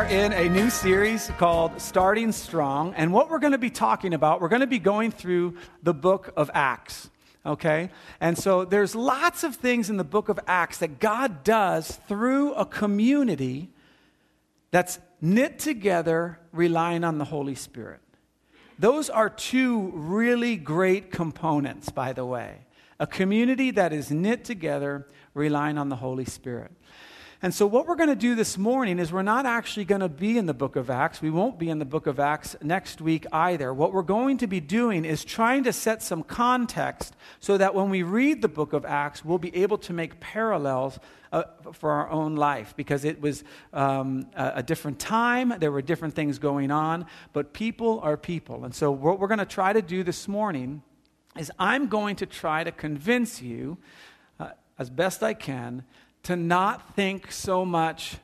Are in a new series called Starting Strong. And what we're going to be talking about, we're going to be going through the book of Acts. Okay? And so there's lots of things in the book of Acts that God does through a community that's knit together, relying on the Holy Spirit. Those are two really great components, by the way. A community that is knit together, relying on the Holy Spirit. And so, what we're going to do this morning is we're not actually going to be in the book of Acts. We won't be in the book of Acts next week either. What we're going to be doing is trying to set some context so that when we read the book of Acts, we'll be able to make parallels uh, for our own life because it was um, a, a different time. There were different things going on, but people are people. And so, what we're going to try to do this morning is I'm going to try to convince you, uh, as best I can, to not think so much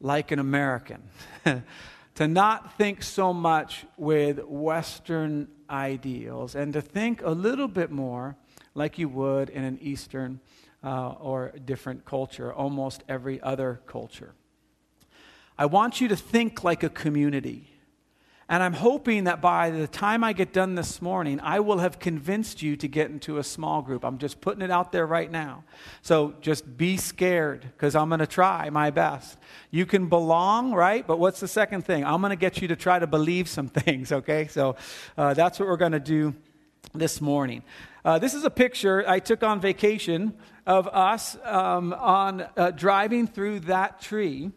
like an American, to not think so much with Western ideals, and to think a little bit more like you would in an Eastern uh, or different culture, almost every other culture. I want you to think like a community. And I'm hoping that by the time I get done this morning, I will have convinced you to get into a small group. I'm just putting it out there right now. So just be scared because I'm going to try my best. You can belong, right? But what's the second thing? I'm going to get you to try to believe some things, okay? So uh, that's what we're going to do this morning. Uh, this is a picture I took on vacation of us um, on uh, driving through that tree.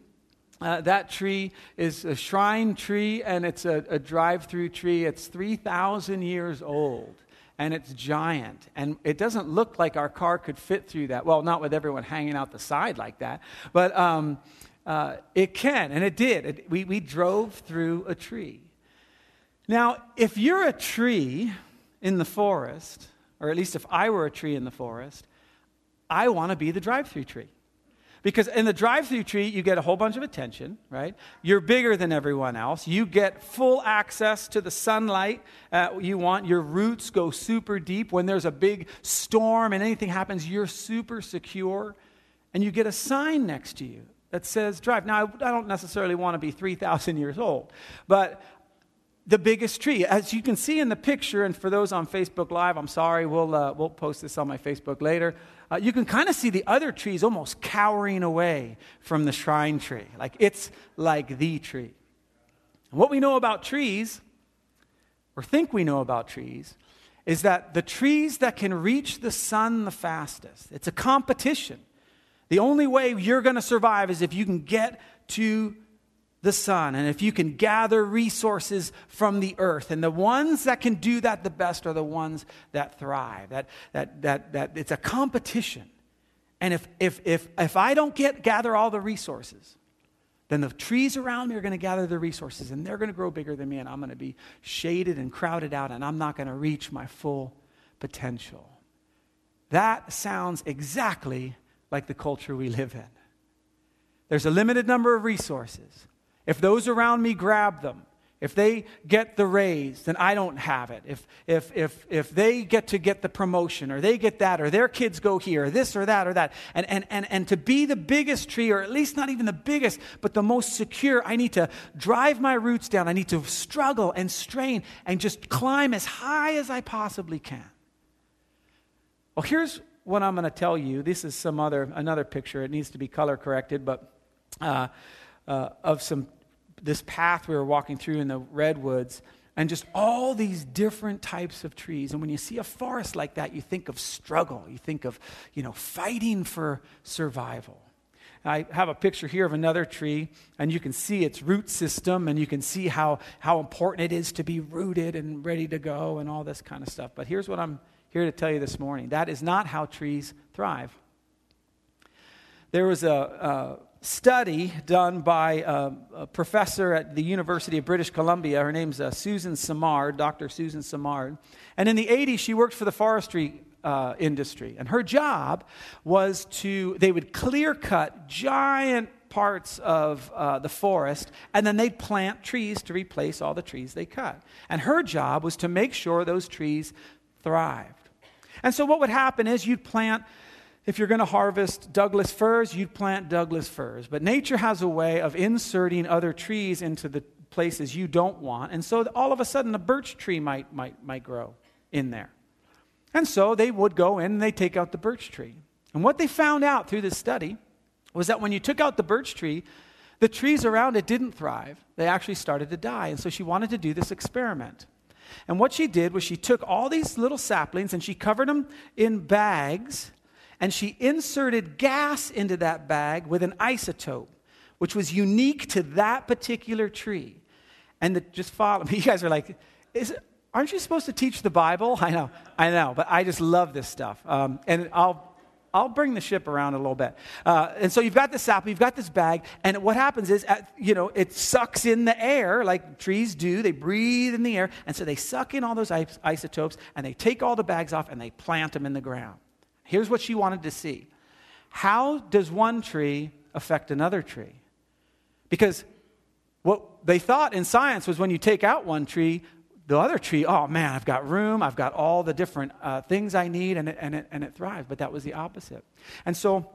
Uh, that tree is a shrine tree and it's a, a drive through tree. It's 3,000 years old and it's giant. And it doesn't look like our car could fit through that. Well, not with everyone hanging out the side like that, but um, uh, it can, and it did. It, we, we drove through a tree. Now, if you're a tree in the forest, or at least if I were a tree in the forest, I want to be the drive through tree. Because in the drive through tree, you get a whole bunch of attention, right? You're bigger than everyone else. You get full access to the sunlight uh, you want. Your roots go super deep. When there's a big storm and anything happens, you're super secure. And you get a sign next to you that says drive. Now, I don't necessarily want to be 3,000 years old, but the biggest tree. As you can see in the picture, and for those on Facebook Live, I'm sorry, we'll, uh, we'll post this on my Facebook later uh, you can kind of see the other trees almost cowering away from the shrine tree. Like it's like the tree. And what we know about trees, or think we know about trees, is that the trees that can reach the sun the fastest, it's a competition. The only way you're going to survive is if you can get to the sun and if you can gather resources from the earth and the ones that can do that the best are the ones that thrive. That that that, that it's a competition. And if if if if i don't get gather all the resources then the trees around me are going to gather the resources and they're going to grow bigger than me and i'm going to be shaded and crowded out and i'm not going to reach my full potential. That sounds exactly like the culture we live in. There's a limited number of resources if those around me grab them, if they get the raise, then I don't have it. If, if, if, if they get to get the promotion, or they get that, or their kids go here, or this or that or that, and, and, and, and to be the biggest tree, or at least not even the biggest, but the most secure, I need to drive my roots down. I need to struggle and strain and just climb as high as I possibly can. Well, here's what I'm going to tell you. This is some other, another picture. It needs to be color corrected, but uh, uh, of some this path we were walking through in the redwoods and just all these different types of trees and when you see a forest like that you think of struggle you think of you know fighting for survival I have a picture here of another tree, and you can see its root system, and you can see how, how important it is to be rooted and ready to go, and all this kind of stuff. But here's what I'm here to tell you this morning that is not how trees thrive. There was a, study done by a, a, professor at the University of British Columbia. Her name's uh, Susan Simard, Dr. Susan Simard. And in the 80s, she worked for the forestry uh, industry. And her job was to, they would clear cut giant parts of uh, the forest, and then they'd plant trees to replace all the trees they cut. And her job was to make sure those trees thrived. And so what would happen is you'd plant if you're going to harvest Douglas firs, you'd plant Douglas firs. But nature has a way of inserting other trees into the places you don't want. And so all of a sudden, a birch tree might, might, might grow in there. And so they would go in and they take out the birch tree. And what they found out through this study was that when you took out the birch tree, the trees around it didn't thrive. They actually started to die. And so she wanted to do this experiment. And what she did was she took all these little saplings and she covered them in bags and she inserted gas into that bag with an isotope, which was unique to that particular tree. And the, just follow me. You guys are like, is aren't you supposed to teach the Bible? I know, I know, but I just love this stuff. Um, and I'll, I'll bring the ship around a little bit. Uh, and so you've got this apple, you've got this bag, and what happens is, at, you know, it sucks in the air like trees do. They breathe in the air, and so they suck in all those isotopes, and they take all the bags off and they plant them in the ground. Here's what she wanted to see How does one tree affect another tree? Because what they thought in science was when you take out one tree, the other tree, oh man, I've got room, I've got all the different uh, things I need, and it, and, it, and it thrives. But that was the opposite. And so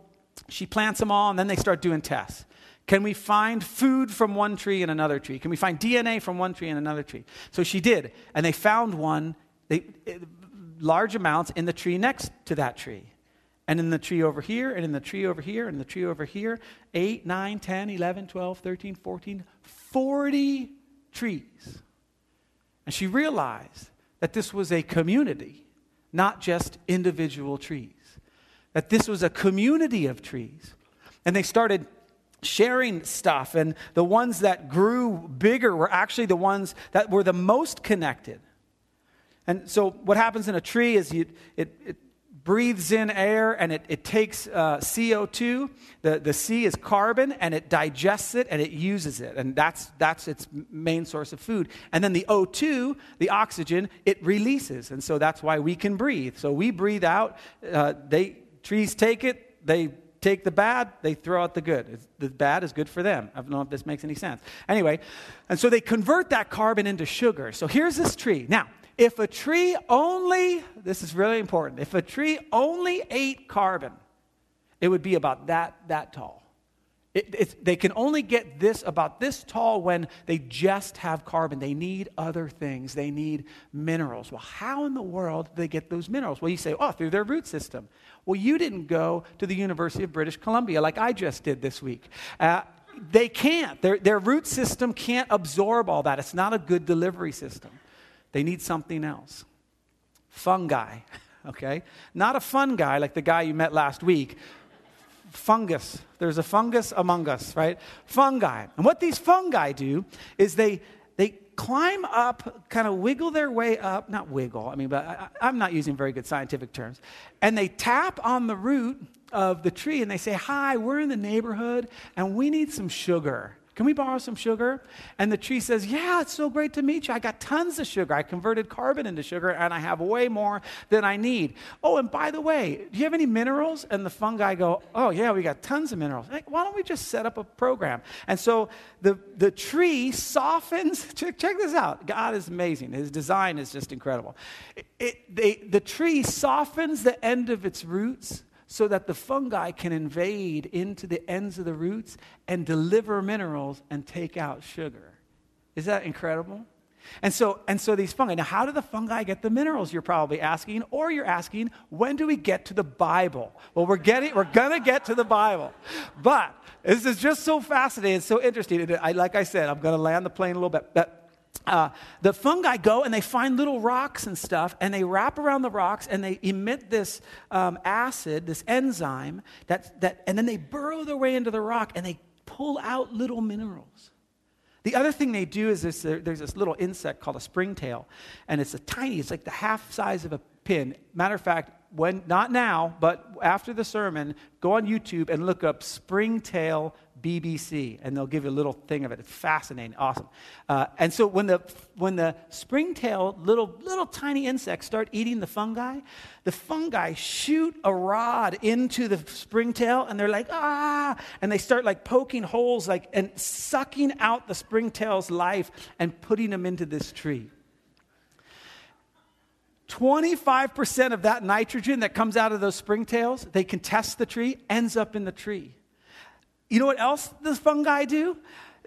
she plants them all, and then they start doing tests. Can we find food from one tree and another tree? Can we find DNA from one tree and another tree? So she did, and they found one, they, large amounts in the tree next to that tree. And in the tree over here, and in the tree over here, and the tree over here, 8, 9, 10, 11, 12, 13, 14, 40 trees. And she realized that this was a community, not just individual trees. That this was a community of trees. And they started sharing stuff, and the ones that grew bigger were actually the ones that were the most connected. And so, what happens in a tree is you, it, it breathes in air and it, it takes uh, CO2. The, the C is carbon and it digests it and it uses it. And that's, that's its main source of food. And then the O2, the oxygen, it releases. And so that's why we can breathe. So we breathe out. Uh, they, trees take it, they take the bad, they throw out the good. The bad is good for them. I don't know if this makes any sense. Anyway, and so they convert that carbon into sugar. So here's this tree. Now, if a tree only, this is really important, if a tree only ate carbon, it would be about that, that tall. It, they can only get this about this tall when they just have carbon. They need other things. They need minerals. Well, how in the world do they get those minerals? Well, you say, oh, through their root system. Well, you didn't go to the University of British Columbia like I just did this week. Uh, they can't. Their, their root system can't absorb all that. It's not a good delivery system. They need something else. Fungi, okay? Not a fun guy like the guy you met last week. Fungus. There's a fungus among us, right? Fungi. And what these fungi do is they they climb up, kind of wiggle their way up, not wiggle, I mean, but I, I'm not using very good scientific terms. And they tap on the root of the tree and they say, Hi, we're in the neighborhood and we need some sugar. Can we borrow some sugar? And the tree says, Yeah, it's so great to meet you. I got tons of sugar. I converted carbon into sugar and I have way more than I need. Oh, and by the way, do you have any minerals? And the fungi go, Oh, yeah, we got tons of minerals. Hey, why don't we just set up a program? And so the, the tree softens. Check, check this out. God is amazing. His design is just incredible. It, it, they, the tree softens the end of its roots so that the fungi can invade into the ends of the roots and deliver minerals and take out sugar. Is that incredible? And so, and so these fungi. Now, how do the fungi get the minerals? You're probably asking, or you're asking, when do we get to the Bible? Well, we're getting, we're gonna get to the Bible, but this is just so fascinating, so interesting. I, like I said, I'm gonna land the plane a little bit. But uh, the fungi go and they find little rocks and stuff, and they wrap around the rocks and they emit this um, acid, this enzyme, that, that, and then they burrow their way into the rock and they pull out little minerals. The other thing they do is this, there's this little insect called a springtail, and it's a tiny, it's like the half size of a pin. Matter of fact, when not now, but after the sermon, go on YouTube and look up springtail BBC, and they'll give you a little thing of it. It's fascinating, awesome. Uh, and so when the when the springtail little little tiny insects start eating the fungi, the fungi shoot a rod into the springtail, and they're like ah, and they start like poking holes, like and sucking out the springtail's life and putting them into this tree. 25% of that nitrogen that comes out of those springtails, they can test the tree, ends up in the tree. You know what else the fungi do?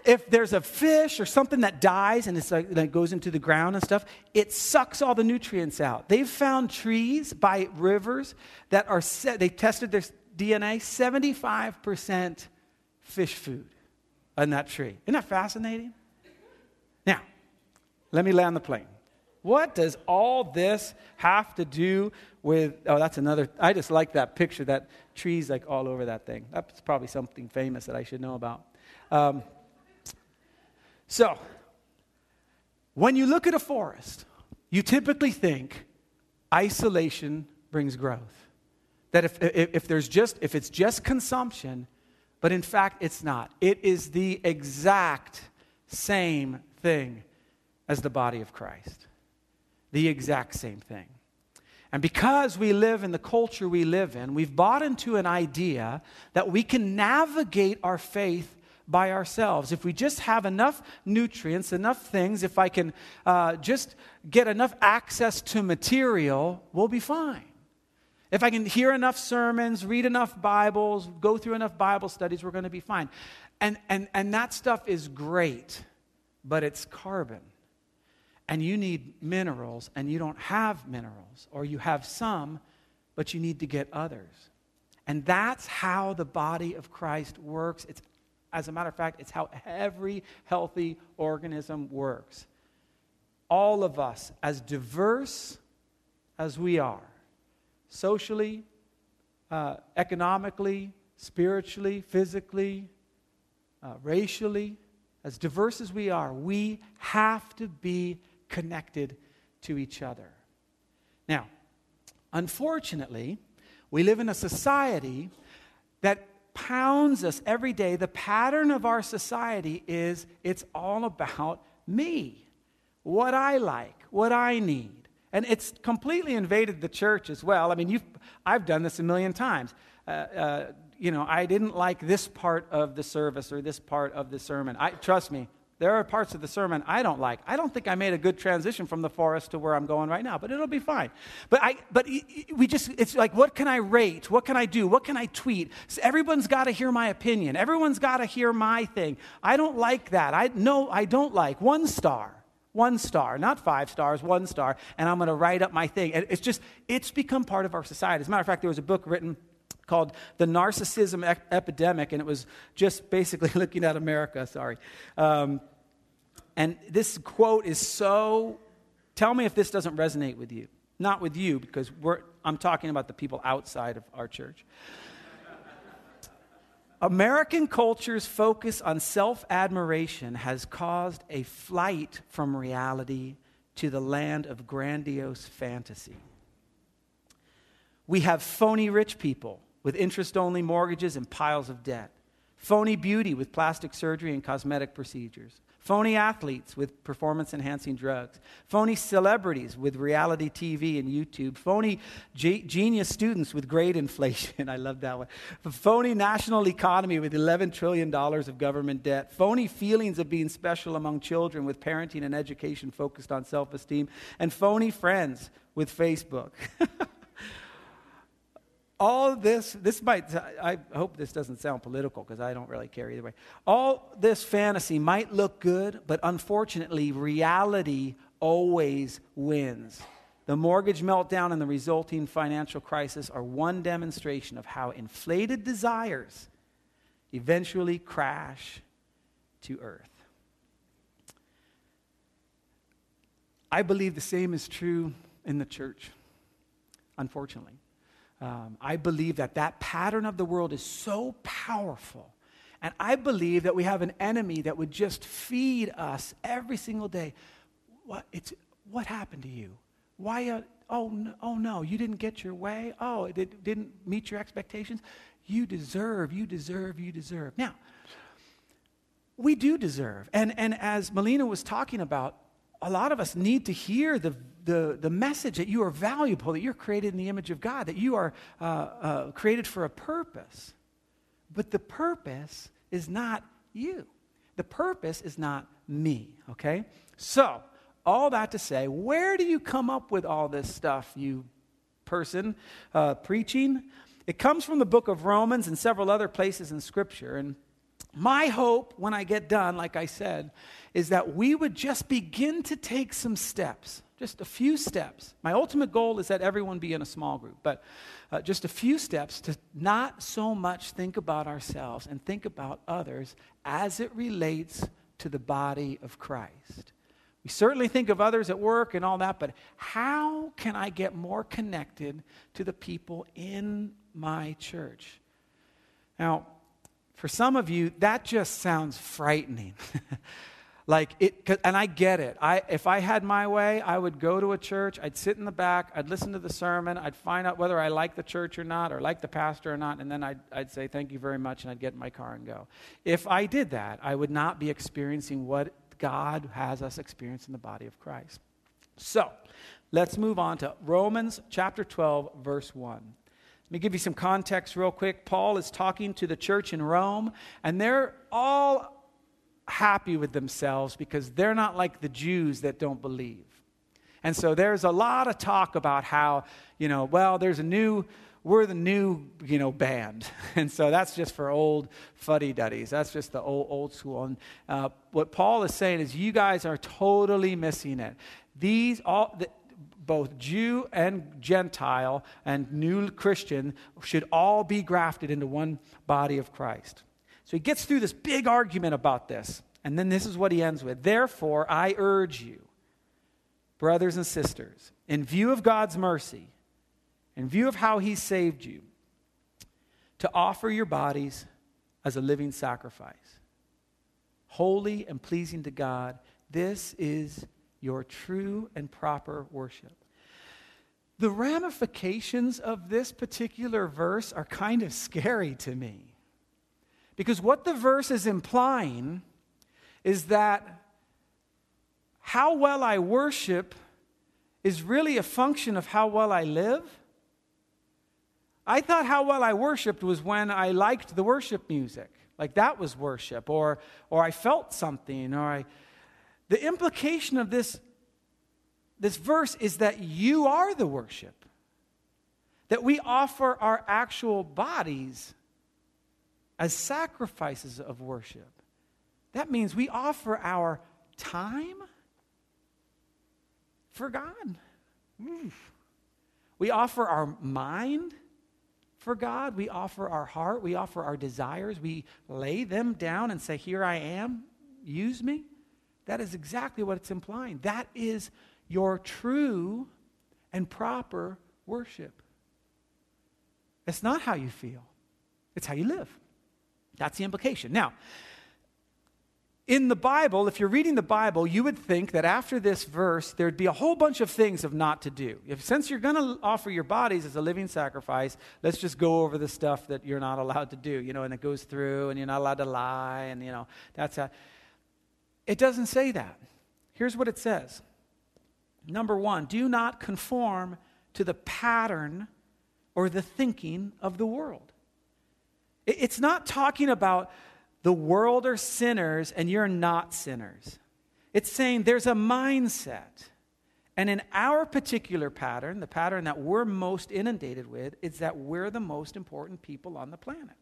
If there's a fish or something that dies and it's like, that goes into the ground and stuff, it sucks all the nutrients out. They've found trees by rivers that are set, they tested their DNA, 75% fish food in that tree. Isn't that fascinating? Now, let me land the plane. What does all this have to do with? Oh, that's another. I just like that picture, that trees like all over that thing. That's probably something famous that I should know about. Um, so, when you look at a forest, you typically think isolation brings growth. That if, if, if there's just, if it's just consumption, but in fact it's not. It is the exact same thing as the body of Christ the exact same thing. And because we live in the culture we live in, we've bought into an idea that we can navigate our faith by ourselves. If we just have enough nutrients, enough things, if I can uh, just get enough access to material, we'll be fine. If I can hear enough sermons, read enough Bibles, go through enough Bible studies, we're going to be fine. And, and, and that stuff is great, but it's carbon and you need minerals and you don't have minerals, or you have some, but you need to get others. And that's how the body of Christ works. It's, as a matter of fact, it's how every healthy organism works. All of us, as diverse as we are, socially, uh, economically, spiritually, physically, uh, racially, as diverse as we are, we have to be connected to each other. Now, unfortunately, we live in a society that pounds us every day. The pattern of our society is it's all about me, what I like, what I need. And it's completely invaded the church as well. I mean, I've done this a million times. Uh, uh, you know, I didn't like this part of the service or this part of the sermon. I, trust me, there are parts of the sermon I don't like. I don't think I made a good transition from the forest to where I'm going right now, but it'll be fine. But I but we just it's like what can I rate? What can I do? What can I tweet? So everyone's got to hear my opinion. Everyone's got to hear my thing. I don't like that. I no, I don't like one star. One star, not five stars, one star, and I'm going to write up my thing. It's just, it's become part of our society. As a matter of fact, there was a book written called The Narcissism Epidemic, and it was just basically looking at America, sorry. Um, and this quote is so, tell me if this doesn't resonate with you. Not with you, because I'm talking about the people outside of our church. American culture's focus on self admiration has caused a flight from reality to the land of grandiose fantasy. We have phony rich people with interest only mortgages and piles of debt, phony beauty with plastic surgery and cosmetic procedures, phony athletes with performance enhancing drugs, phony celebrities with reality TV and YouTube, phony g- genius students with grade inflation. I love that one. Phony national economy with $11 trillion of government debt, phony feelings of being special among children with parenting and education focused on self esteem, and phony friends with Facebook. all this, this might, I hope this doesn't sound political because I don't really care either way. All this fantasy might look good, but unfortunately, reality always wins. The mortgage meltdown and the resulting financial crisis are one demonstration of how inflated desires eventually crash to earth. I believe the same is true in the church, unfortunately. Um, I believe that that pattern of the world is so powerful. And I believe that we have an enemy that would just feed us every single day. What, it's, what happened to you? Why? Uh, oh, no, oh, no, you didn't get your way? Oh, it did, didn't meet your expectations? You deserve, you deserve, you deserve. Now, we do deserve. And, and as Melina was talking about, a lot of us need to hear the, the, the message that you are valuable, that you're created in the image of God, that you are uh, uh, created for a purpose. But the purpose is not you, the purpose is not me, okay? So, all that to say, where do you come up with all this stuff, you person uh, preaching? It comes from the book of Romans and several other places in Scripture. And my hope when I get done, like I said, is that we would just begin to take some steps, just a few steps. My ultimate goal is that everyone be in a small group, but uh, just a few steps to not so much think about ourselves and think about others as it relates to the body of Christ. We certainly think of others at work and all that, but how can I get more connected to the people in my church? Now, for some of you, that just sounds frightening. like it and i get it I, if i had my way i would go to a church i'd sit in the back i'd listen to the sermon i'd find out whether i like the church or not or like the pastor or not and then i'd, I'd say thank you very much and i'd get in my car and go if i did that i would not be experiencing what God has us experience in the body of Christ. So, let's move on to Romans chapter 12, verse 1. Let me give you some context real quick. Paul is talking to the church in Rome, and they're all happy with themselves because they're not like the Jews that don't believe. And so there's a lot of talk about how, you know, well, there's a new we're the new, you know, band. And so that's just for old fuddy-duddies. That's just the old, old school. And uh, what Paul is saying is you guys are totally missing it. These, all, the, both Jew and Gentile and new Christian should all be grafted into one body of Christ. So he gets through this big argument about this. And then this is what he ends with. Therefore, I urge you, brothers and sisters, in view of God's mercy, in view of how he saved you, to offer your bodies as a living sacrifice, holy and pleasing to God. This is your true and proper worship. The ramifications of this particular verse are kind of scary to me. Because what the verse is implying is that how well I worship is really a function of how well I live I thought how well I worshiped was when I liked the worship music. Like that was worship, or, or I felt something, or I. The implication of this, this verse is that you are the worship. That we offer our actual bodies as sacrifices of worship. That means we offer our time for God. We offer our mind for God. We offer our heart, we offer our desires, we lay them down and say, Here I am, use me. That is exactly what it's implying. That is your true and proper worship. It's not how you feel, it's how you live. That's the implication. Now, in the Bible, if you're reading the Bible, you would think that after this verse, there'd be a whole bunch of things of not to do. If since you're going to offer your bodies as a living sacrifice, let's just go over the stuff that you're not allowed to do, you know, and it goes through, and you're not allowed to lie, and you know, that's how. It doesn't say that. Here's what it says. Number one, do not conform to the pattern or the thinking of the world. It's not talking about the world are sinners and you're not sinners. It's saying there's a mindset. And in our particular pattern, the pattern that we're most inundated with, is that we're the most important people on the planet.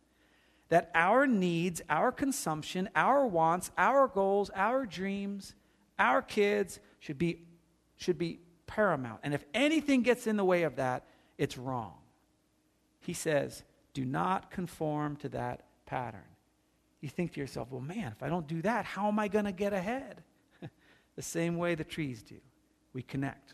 That our needs, our consumption, our wants, our goals, our dreams, our kids should be, should be paramount. And if anything gets in the way of that, it's wrong. He says, do not conform to that pattern you think to yourself, well, man, if I don't do that, how am I going to get ahead? the same way the trees do. We connect.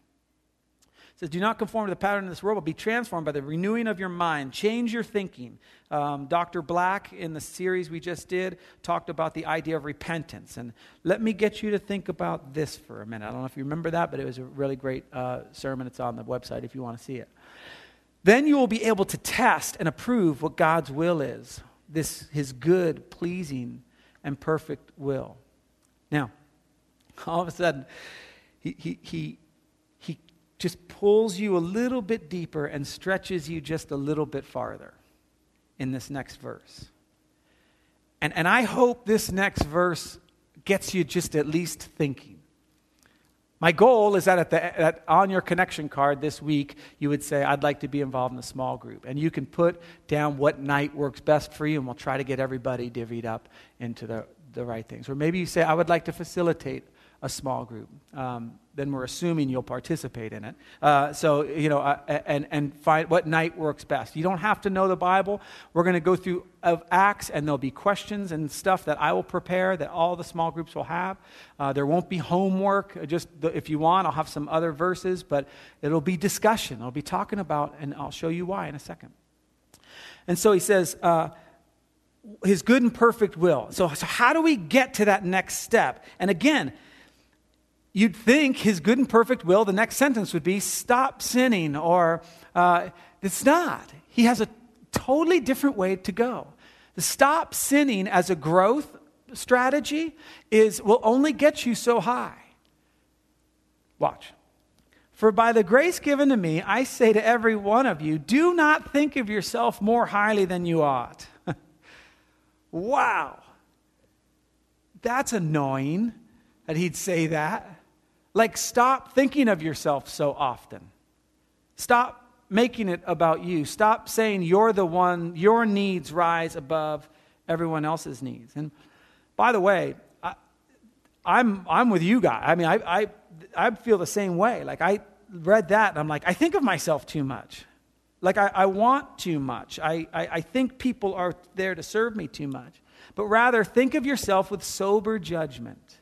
Says, Do not conform to the pattern of this world, but be transformed by the renewing of your mind. Change your thinking. Um, Dr. Black, in the series we just did, talked about the idea of repentance. And let me get you to think about this for a minute. I don't know if you remember that, but it was a really great uh, sermon. It's on the website if you want to see it. Then you will be able to test and approve what God's will is this his good, pleasing, and perfect will. Now, all of a sudden, he, he, he just pulls you a little bit deeper and stretches you just a little bit farther in this next verse. And, and I hope this next verse gets you just at least thinking. My goal is that, at the, that on your connection card this week, you would say, I'd like to be involved in a small group. And you can put down what night works best for you, and we'll try to get everybody divvied up into the, the right things. Or maybe you say, I would like to facilitate a small group. Um, then we're assuming you'll participate in it. Uh, so, you know, uh, and, and find what night works best. You don't have to know the Bible. We're going to go through of Acts, and there'll be questions and stuff that I will prepare that all the small groups will have. Uh, there won't be homework. Uh, just the, if you want, I'll have some other verses, but it'll be discussion. I'll be talking about, and I'll show you why in a second. And so he says, uh, his good and perfect will. So, so, how do we get to that next step? And again, you'd think his good and perfect will, the next sentence would be stop sinning, or uh, it's not. He has a totally different way to go. The stop sinning as a growth strategy is will only get you so high. Watch. For by the grace given to me, I say to every one of you, do not think of yourself more highly than you ought. wow. That's annoying that he'd say that. Like, stop thinking of yourself so often. Stop making it about you. Stop saying you're the one, your needs rise above everyone else's needs. And by the way, I, am I'm, I'm with you guys. I mean, I, I, I feel the same way. Like, I read that and I'm like, I think of myself too much. Like, I, I want too much. I, I, I think people are there to serve me too much. But rather, think of yourself with sober judgment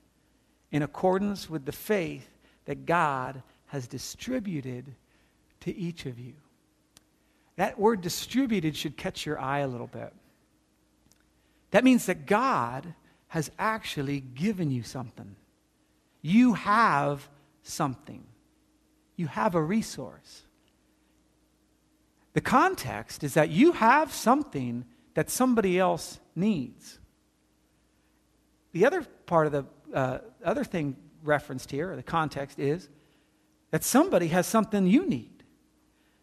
in accordance with the faith that God has distributed to each of you. That word distributed should catch your eye a little bit. That means that God has actually given you something. You have something, you have a resource. The context is that you have something that somebody else needs. The other part of the uh, other thing referenced here, or the context is that somebody has something you need.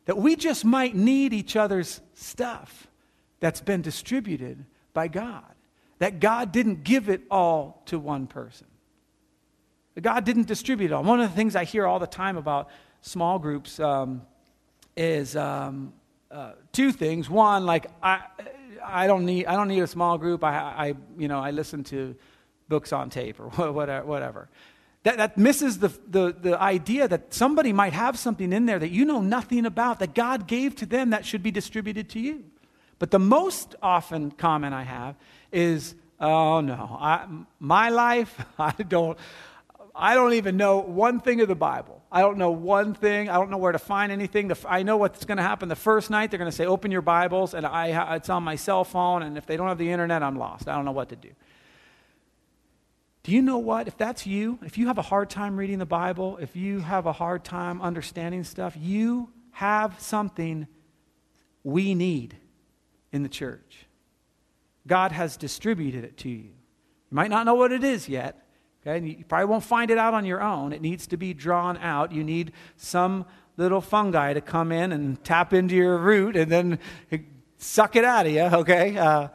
That we just might need each other's stuff that's been distributed by God. That God didn't give it all to one person. God didn't distribute it all. One of the things I hear all the time about small groups um, is um, uh, two things. One, like I, I don't need, I don't need a small group. I, I, you know, I listen to books on tape or whatever. That, that misses the, the, the idea that somebody might have something in there that you know nothing about, that God gave to them that should be distributed to you. But the most often comment I have is, oh no, I, my life, I don't, I don't even know one thing of the Bible. I don't know one thing. I don't know where to find anything. I know what's going to happen the first night. They're going to say, open your Bibles, and I, it's on my cell phone, and if they don't have the internet, I'm lost. I don't know what to do. Do you know what? If that's you, if you have a hard time reading the Bible, if you have a hard time understanding stuff, you have something we need in the church. God has distributed it to you. You might not know what it is yet. Okay? And you probably won't find it out on your own. It needs to be drawn out. You need some little fungi to come in and tap into your root and then suck it out of you, okay? Uh,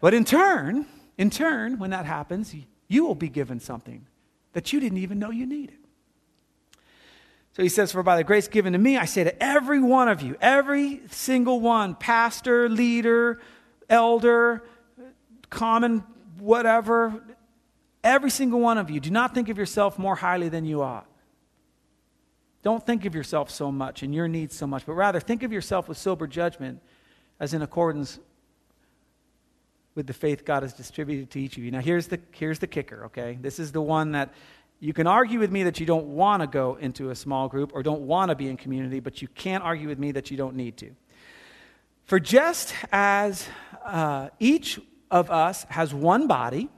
but in turn, in turn, when that happens, you will be given something that you didn't even know you needed. So he says, For by the grace given to me, I say to every one of you, every single one, pastor, leader, elder, common, whatever, every single one of you, do not think of yourself more highly than you ought. Don't think of yourself so much and your needs so much, but rather think of yourself with sober judgment as in accordance with the faith God has distributed to each of you. Now, here's the, here's the kicker, okay? This is the one that you can argue with me that you don't want to go into a small group or don't want to be in community, but you can't argue with me that you don't need to. For just as uh, each of us has one body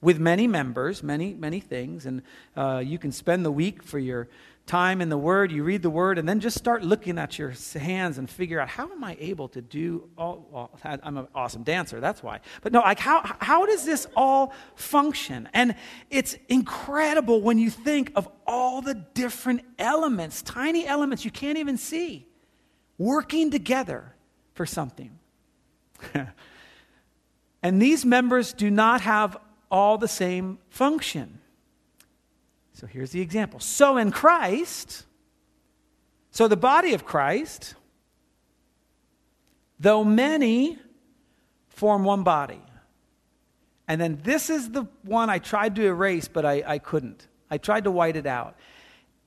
with many members, many, many things, and uh, you can spend the week for your time in the Word, you read the Word, and then just start looking at your hands and figure out how am I able to do all. I'm an awesome dancer, that's why. But no, like how, how does this all function? And it's incredible when you think of all the different elements, tiny elements you can't even see, working together for something. and these members do not have all the same function. So here's the example. So in Christ, so the body of Christ, though many form one body. And then this is the one I tried to erase, but I, I couldn't. I tried to white it out.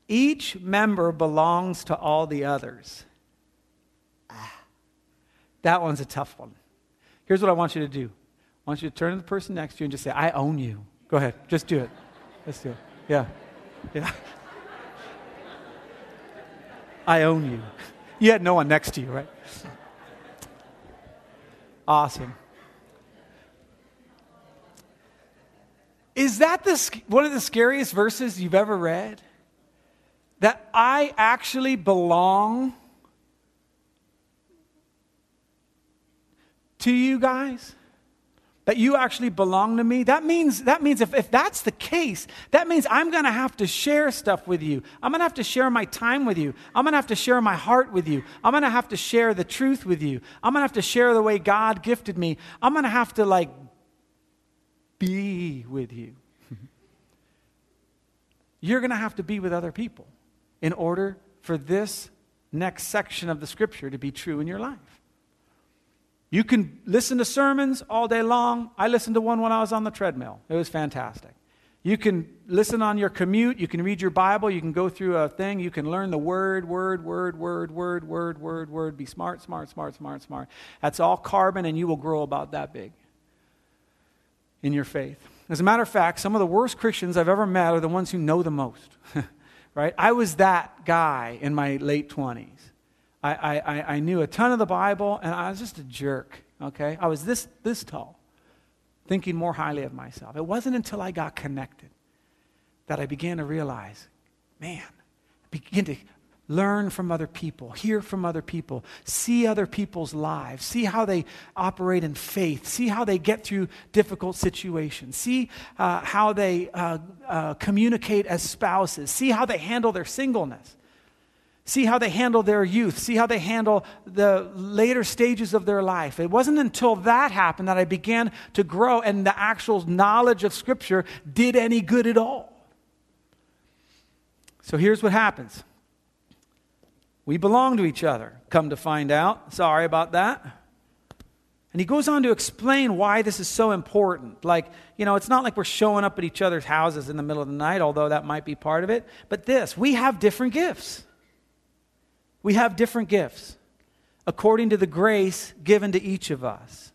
Each member belongs to all the others. Ah, that one's a tough one. Here's what I want you to do I want you to turn to the person next to you and just say, I own you. Go ahead, just do it. Let's do it. Yeah. Yeah. I own you. You had no one next to you, right? Awesome. Is that the, one of the scariest verses you've ever read? That I actually belong to you guys? That you actually belong to me? That means, that means if, if that's the case, that means I'm going to have to share stuff with you. I'm going to have to share my time with you. I'm going to have to share my heart with you. I'm going to have to share the truth with you. I'm going to have to share the way God gifted me. I'm going to have to like be with you. You're going to have to be with other people in order for this next section of the scripture to be true in your life. You can listen to sermons all day long. I listened to one when I was on the treadmill, it was fantastic. You can listen on your commute. You can read your Bible. You can go through a thing. You can learn the word, word, word, word, word, word, word, word. Be smart, smart, smart, smart, smart. That's all carbon, and you will grow about that big in your faith. As a matter of fact, some of the worst Christians I've ever met are the ones who know the most. right? I was that guy in my late 20s. I, I, I knew a ton of the Bible, and I was just a jerk, okay? I was this, this tall, thinking more highly of myself. It wasn't until I got connected that I began to realize, man, begin to Learn from other people, hear from other people, see other people's lives, see how they operate in faith, see how they get through difficult situations, see uh, how they uh, uh, communicate as spouses, see how they handle their singleness, see how they handle their youth, see how they handle the later stages of their life. It wasn't until that happened that I began to grow and the actual knowledge of Scripture did any good at all. So here's what happens. We belong to each other, come to find out. Sorry about that. And he goes on to explain why this is so important. Like, you know, it's not like we're showing up at each other's houses in the middle of the night, although that might be part of it. But this, we have different gifts. We have different gifts according to the grace given to each of us.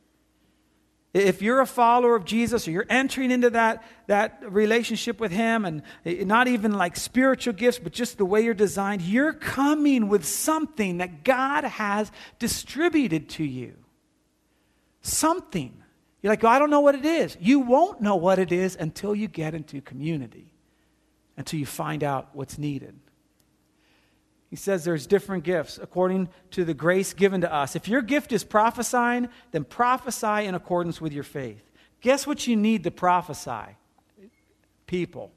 If you're a follower of Jesus or you're entering into that, that relationship with Him and eh, not even like spiritual gifts, but just the way you're designed, you're coming with something that God has distributed to you. Something. You're like, well, I don't know what it is. You won't know what it is until you get into community, until you find out what's needed. He says there's different gifts according to the grace given to us. If your gift is prophesying, then prophesy in accordance with your faith. Guess what you need to prophesy? People.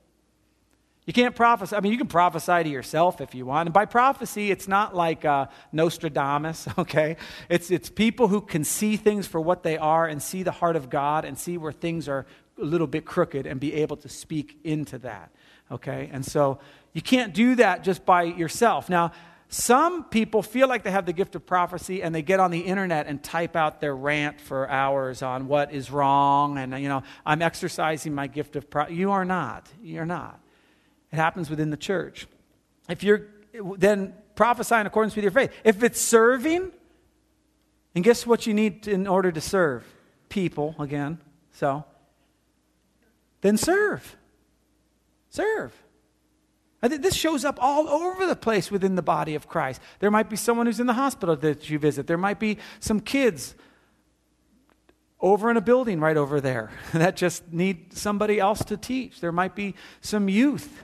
You can't prophesy. I mean, you can prophesy to yourself if you want. And by prophecy, it's not like uh, Nostradamus, okay? It's, it's people who can see things for what they are and see the heart of God and see where things are a little bit crooked and be able to speak into that, okay? And so you can't do that just by yourself. Now, some people feel like they have the gift of prophecy and they get on the internet and type out their rant for hours on what is wrong and you know i'm exercising my gift of prophecy you are not. You're not. It happens within the church. If you're then prophesy in accordance with your faith. If it's serving and guess what you need in order to serve? People again. So then serve serve this shows up all over the place within the body of Christ. There might be someone who's in the hospital that you visit. There might be some kids over in a building right over there that just need somebody else to teach. There might be some youth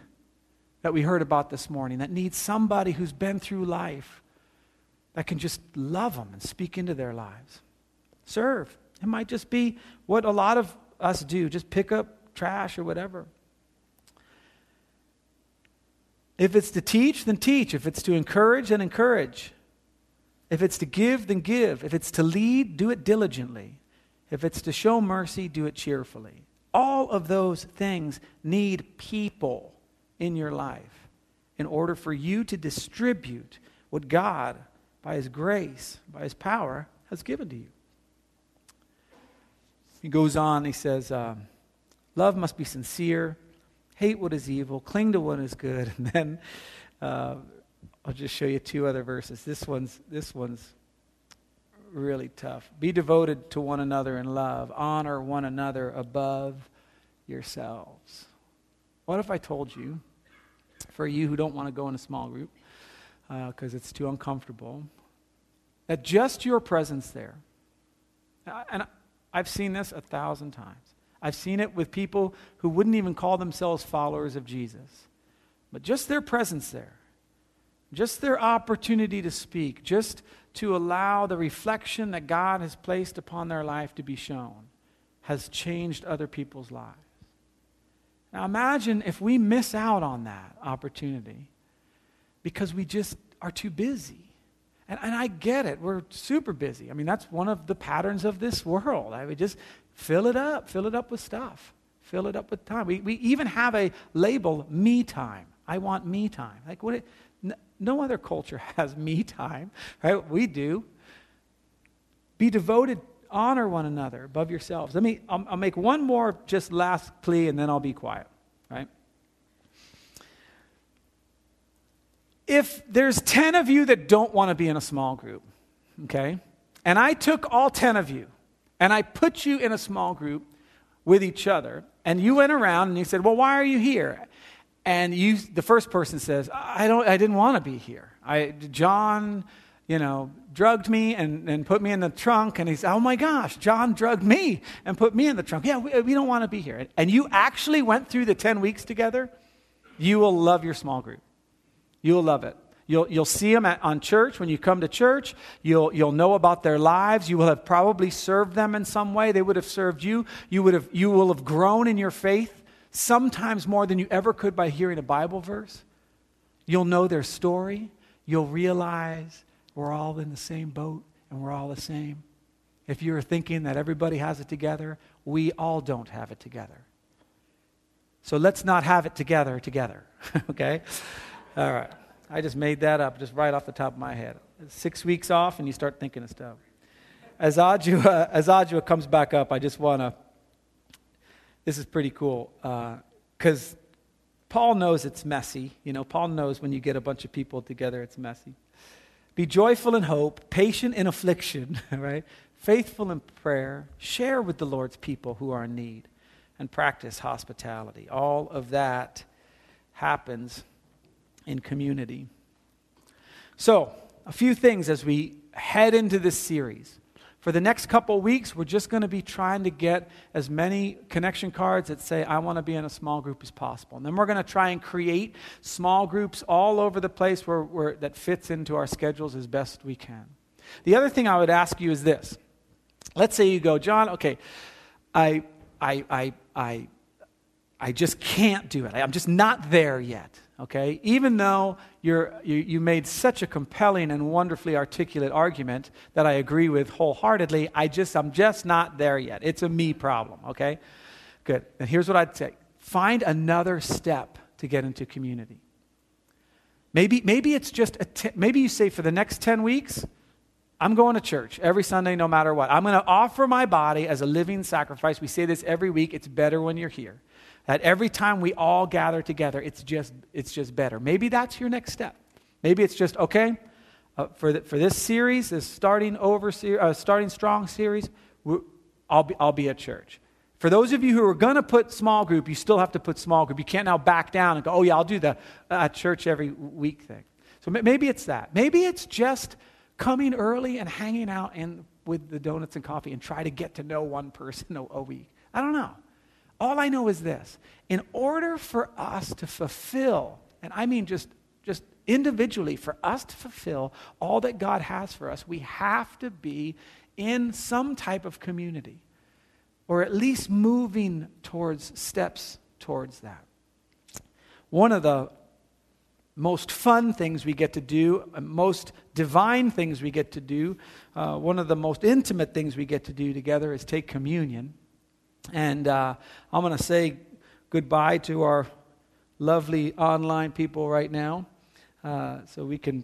that we heard about this morning that needs somebody who's been through life that can just love them and speak into their lives. Serve. It might just be what a lot of us do just pick up trash or whatever. If it's to teach, then teach. If it's to encourage, then encourage. If it's to give, then give. If it's to lead, do it diligently. If it's to show mercy, do it cheerfully. All of those things need people in your life in order for you to distribute what God, by His grace, by His power, has given to you. He goes on, he says, um, Love must be sincere, hate what is evil, cling to what is good. And then uh, I'll just show you two other verses. This one's, this one's really tough. Be devoted to one another in love, honor one another above yourselves. What if I told you, for you who don't want to go in a small group because uh, it's too uncomfortable, that just your presence there, and I've seen this a thousand times. I've seen it with people who wouldn't even call themselves followers of Jesus. But just their presence there, just their opportunity to speak, just to allow the reflection that God has placed upon their life to be shown, has changed other people's lives. Now imagine if we miss out on that opportunity because we just are too busy. And, and I get it. We're super busy. I mean, that's one of the patterns of this world. I would just fill it up, fill it up with stuff, fill it up with time. We, we even have a label, me time. I want me time. Like, what? No other culture has me time, right? We do. Be devoted, honor one another above yourselves. Let me, I'll, I'll make one more just last plea and then I'll be quiet, right? if there's 10 of you that don't want to be in a small group, okay, and I took all 10 of you and I put you in a small group with each other, and you went around and you said, Well, why are you here? And you, the first person says, I, don't, I didn't want to be here. I, John, you know, drugged me and, and put me in the trunk. And he said, Oh my gosh, John drugged me and put me in the trunk. Yeah, we, we don't want to be here. And you actually went through the 10 weeks together. You will love your small group. You'll love it. You'll, you'll see them at, on church when you come to church. You'll, you'll know about their lives. You will have probably served them in some way. They would have served you. You, would have, you will have grown in your faith sometimes more than you ever could by hearing a Bible verse. You'll know their story. You'll realize we're all in the same boat and we're all the same. If you're thinking that everybody has it together, we all don't have it together. So let's not have it together together, okay? All right. I just made that up just right off the top of my head. Six weeks off, and you start thinking of stuff. As Adjua, as Adjua comes back up, I just want to. This is pretty cool because uh, Paul knows it's messy. You know, Paul knows when you get a bunch of people together, it's messy. Be joyful in hope, patient in affliction, right? Faithful in prayer, share with the Lord's people who are in need, and practice hospitality. All of that happens in community. So, a few things as we head into this series. For the next couple weeks, we're just going to be trying to get as many connection cards that say, I want to be in a small group as possible. And then we're going to try and create small groups all over the place where, where, that fits into our schedules as best we can. The other thing I would ask you is this. Let's say you go, John, okay, I, I, I, I, I just can't do it. I'm just not there yet okay? Even though you're, you, you made such a compelling and wonderfully articulate argument that I agree with wholeheartedly, I just, I'm just not there yet. It's a me problem, okay? Good. And here's what I'd say find another step to get into community. Maybe, maybe it's just, a t- maybe you say for the next 10 weeks, I'm going to church every Sunday, no matter what. I'm going to offer my body as a living sacrifice. We say this every week. It's better when you're here. That every time we all gather together, it's just, it's just better. Maybe that's your next step. Maybe it's just, okay, uh, for, the, for this series, this starting, over, uh, starting strong series, I'll be, I'll be at church. For those of you who are going to put small group, you still have to put small group. You can't now back down and go, oh, yeah, I'll do the uh, church every week thing. So maybe it's that. Maybe it's just coming early and hanging out and with the donuts and coffee and try to get to know one person a week. I don't know. All I know is this in order for us to fulfill, and I mean just, just individually, for us to fulfill all that God has for us, we have to be in some type of community, or at least moving towards steps towards that. One of the most fun things we get to do, most divine things we get to do, uh, one of the most intimate things we get to do together is take communion. And uh, I'm going to say goodbye to our lovely online people right now, uh, so we can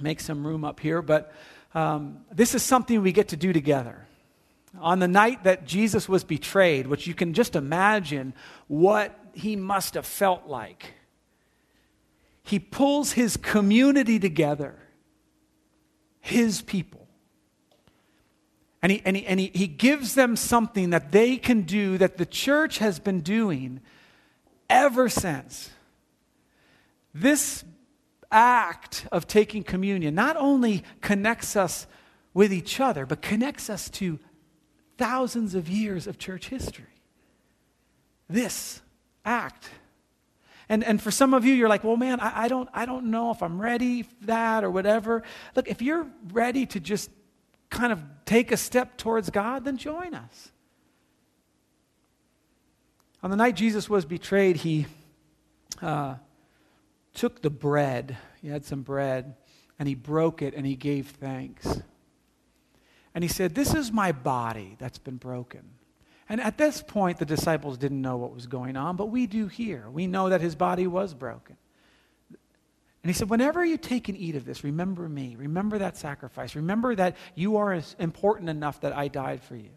make some room up here. But um, this is something we get to do together. On the night that Jesus was betrayed, which you can just imagine what he must have felt like, he pulls his community together, his people. And, he, and, he, and he, he gives them something that they can do that the church has been doing ever since. This act of taking communion not only connects us with each other, but connects us to thousands of years of church history. This act. And, and for some of you, you're like, well, man, I, I, don't, I don't know if I'm ready for that or whatever. Look, if you're ready to just kind of take a step towards God, then join us. On the night Jesus was betrayed, he uh, took the bread. He had some bread, and he broke it and he gave thanks. And he said, This is my body that's been broken. And at this point, the disciples didn't know what was going on, but we do here. We know that his body was broken. And he said, Whenever you take and eat of this, remember me. Remember that sacrifice. Remember that you are important enough that I died for you.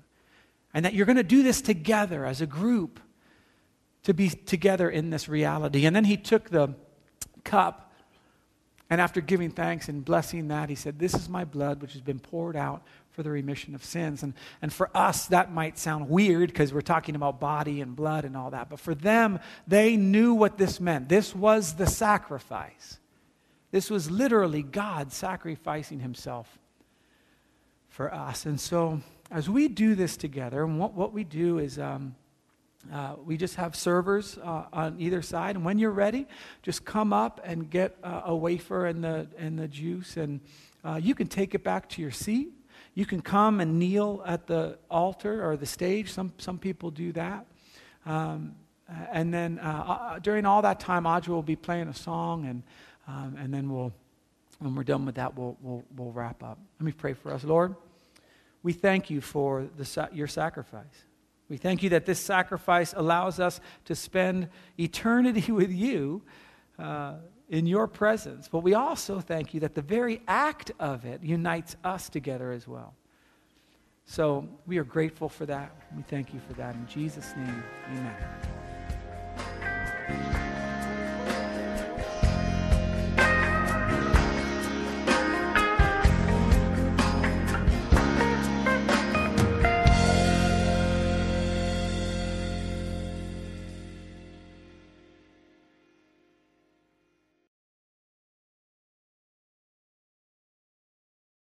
And that you're going to do this together as a group to be together in this reality. And then he took the cup, and after giving thanks and blessing that, he said, This is my blood, which has been poured out for the remission of sins. And, and for us, that might sound weird because we're talking about body and blood and all that. But for them, they knew what this meant. This was the sacrifice. This was literally God sacrificing himself for us. And so, as we do this together, and what, what we do is um, uh, we just have servers uh, on either side. And when you're ready, just come up and get uh, a wafer and the, and the juice. And uh, you can take it back to your seat. You can come and kneel at the altar or the stage. Some, some people do that. Um, and then uh, uh, during all that time, Audra will be playing a song, and, um, and then we'll, when we're done with that, we'll, we'll, we'll wrap up. Let me pray for us. Lord, we thank you for the, your sacrifice. We thank you that this sacrifice allows us to spend eternity with you. Uh, in your presence. But we also thank you that the very act of it unites us together as well. So we are grateful for that. We thank you for that. In Jesus' name, amen.